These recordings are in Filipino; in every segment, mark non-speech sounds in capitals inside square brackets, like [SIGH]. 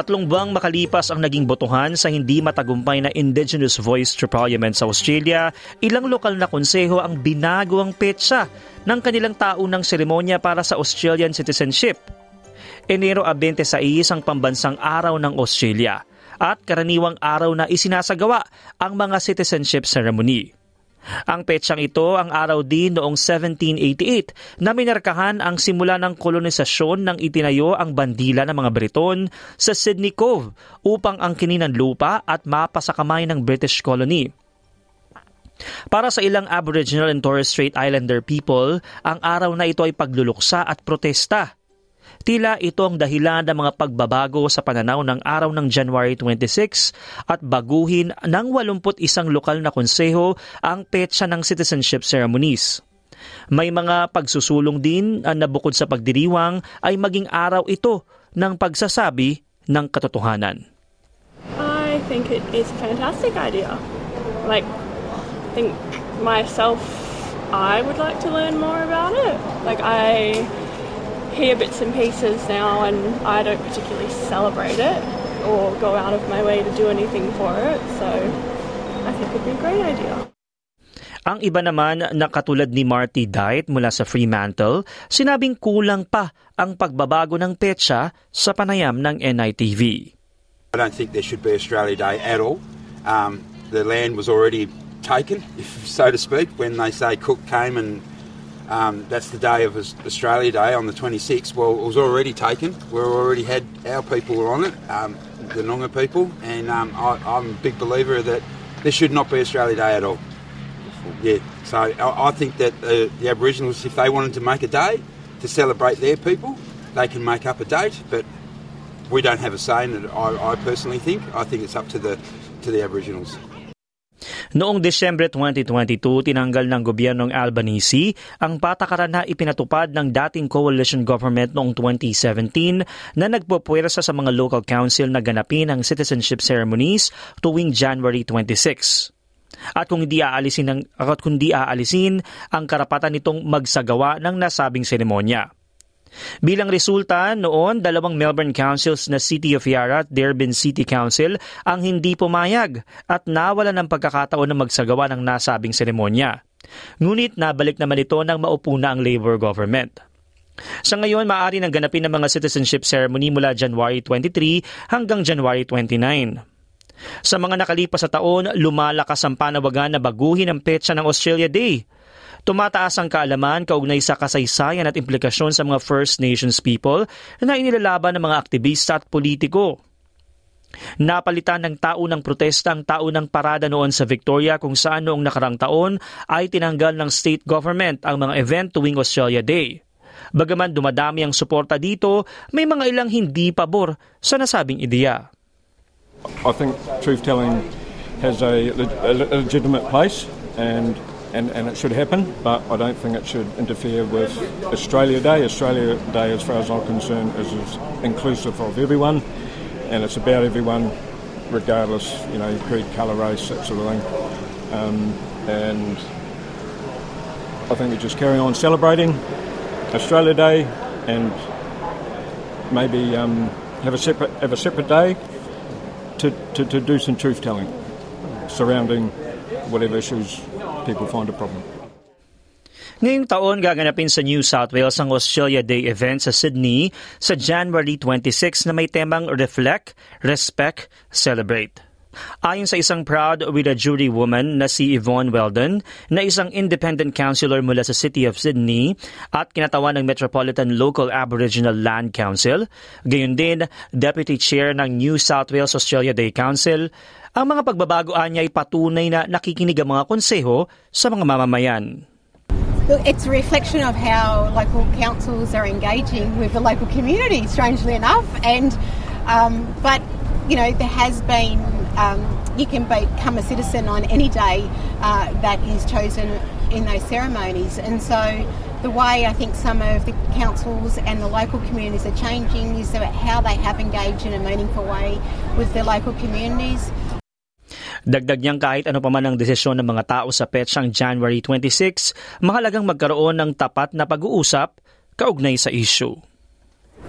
Tatlong buwang makalipas ang naging botohan sa hindi matagumpay na Indigenous Voice to Parliament sa Australia, ilang lokal na konseho ang binago ang petsa ng kanilang taunang seremonya para sa Australian citizenship. Enero 26 ang pambansang araw ng Australia at karaniwang araw na isinasagawa ang mga citizenship ceremony. Ang petsang ito ang araw din noong 1788 na minarkahan ang simula ng kolonisasyon ng itinayo ang bandila ng mga Briton sa Sydney Cove upang angkinin ang lupa at mapa sa kamay ng British colony. Para sa ilang Aboriginal and Torres Strait Islander people, ang araw na ito ay pagluluksa at protesta Tila ito ang dahilan ng mga pagbabago sa pananaw ng araw ng January 26 at baguhin ng 81 lokal na konseho ang petsa ng citizenship ceremonies. May mga pagsusulong din na bukod sa pagdiriwang ay maging araw ito ng pagsasabi ng katotohanan. I think it is a fantastic idea. Like, I think myself, I would like to learn more about it. Like, I hear bits and pieces now, and I don't particularly celebrate it or go out of my way to do anything for it. So I think it'd be a great idea. Ang iba naman na katulad ni Marty Diet mula sa Fremantle, sinabing kulang pa ang pagbabago ng petsa sa panayam ng NITV. I don't think there should be Australia Day at all. Um, the land was already taken, if [LAUGHS] so to speak, when they say Cook came and Um, that's the day of Australia Day on the 26th. Well, it was already taken. We already had our people were on it, um, the Noongar people, and um, I, am a big believer that there should not be Australia Day at all. Yeah, so I, I think that uh, the Aboriginals, if they wanted to make a day to celebrate their people, they can make up a date, but we don't have a say in it. I, I personally think. I think it's up to the to the Aboriginals. Noong Desyembre 2022, tinanggal ng gobyernong Albanese ang patakaran na ipinatupad ng dating coalition government noong 2017 na nagpupwersa sa mga local council na ganapin ang citizenship ceremonies tuwing January 26 at kung hindi aalisin ng at kung di aalisin ang karapatan nitong magsagawa ng nasabing seremonya. Bilang resulta, noon dalawang Melbourne councils na City of Yarra at Derbyn City Council ang hindi pumayag at nawala ng pagkakataon na magsagawa ng nasabing seremonya. Ngunit nabalik naman ito nang maupo na ang Labour government. Sa ngayon, maaari nang ganapin ang mga citizenship ceremony mula January 23 hanggang January 29. Sa mga nakalipas sa taon, lumalakas ang panawagan na baguhin ang petsa ng Australia Day – Tumataas ang kaalaman kaugnay sa kasaysayan at implikasyon sa mga First Nations people na inilalaban ng mga aktivista at politiko. Napalitan ng tao ng protesta ang tao ng parada noon sa Victoria kung saan noong nakarang taon ay tinanggal ng state government ang mga event tuwing Australia Day. Bagaman dumadami ang suporta dito, may mga ilang hindi pabor sa nasabing ideya. I think truth-telling has a, a legitimate place and and, and it should happen, but I don't think it should interfere with Australia Day. Australia Day, as far as I'm concerned, is, is inclusive of everyone, and it's about everyone, regardless, you know, creed, colour, race, that sort of thing. Um, and I think we just carry on celebrating Australia Day, and maybe um, have a separate have a separate day to, to, to do some truth telling surrounding whatever issues people find a problem. Ngayong taon, gaganapin sa New South Wales ang Australia Day event sa Sydney sa January 26 na may temang Reflect, Respect, Celebrate. Ayon sa isang proud with a jury woman na si Yvonne Weldon, na isang independent councillor mula sa City of Sydney at kinatawan ng Metropolitan Local Aboriginal Land Council, gayon din Deputy Chair ng New South Wales Australia Day Council, ang mga pagbabago niya ay patunay na nakikinig ang mga konseho sa mga mamamayan. It's a reflection of how local councils are engaging with the local community, strangely enough. And um, but you know there has been um, you can become a citizen on any day uh, that is chosen in those ceremonies, and so the way I think some of the councils and the local communities are changing is how they have engaged in a meaningful way with their local communities. Dagdag niyang kahit ano pa man ang desisyon ng mga tao sa petsang January 26, mahalagang magkaroon ng tapat na pag-uusap kaugnay sa issue.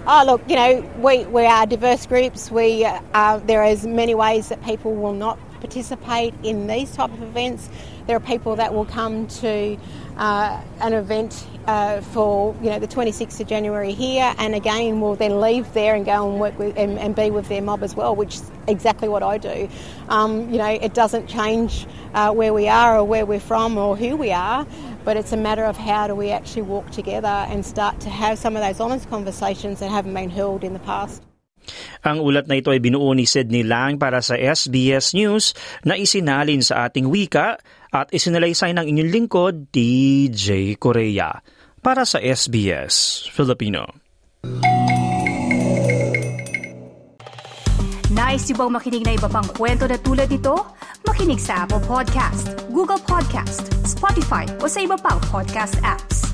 Oh, look, you know, we, we are diverse groups. We uh, there is many ways that people will not participate in these type of events. There are people that will come to uh, an event uh, for you know the 26th of January here, and again will then leave there and go and work with and, and be with their mob as well, which is exactly what I do. Um, you know, it doesn't change uh, where we are or where we're from or who we are, but it's a matter of how do we actually walk together and start to have some of those honest conversations that haven't been held in the past. Ang ulat na ito ay binuo ni Sydney Lang para sa SBS News na isinalin sa ating wika at isinalaysay ng inyong lingkod, DJ Korea. Para sa SBS Filipino. Nice yung bang makinig na iba pang kwento na tulad ito? Makinig sa Apple Podcast, Google Podcast, Spotify o sa iba pang podcast apps.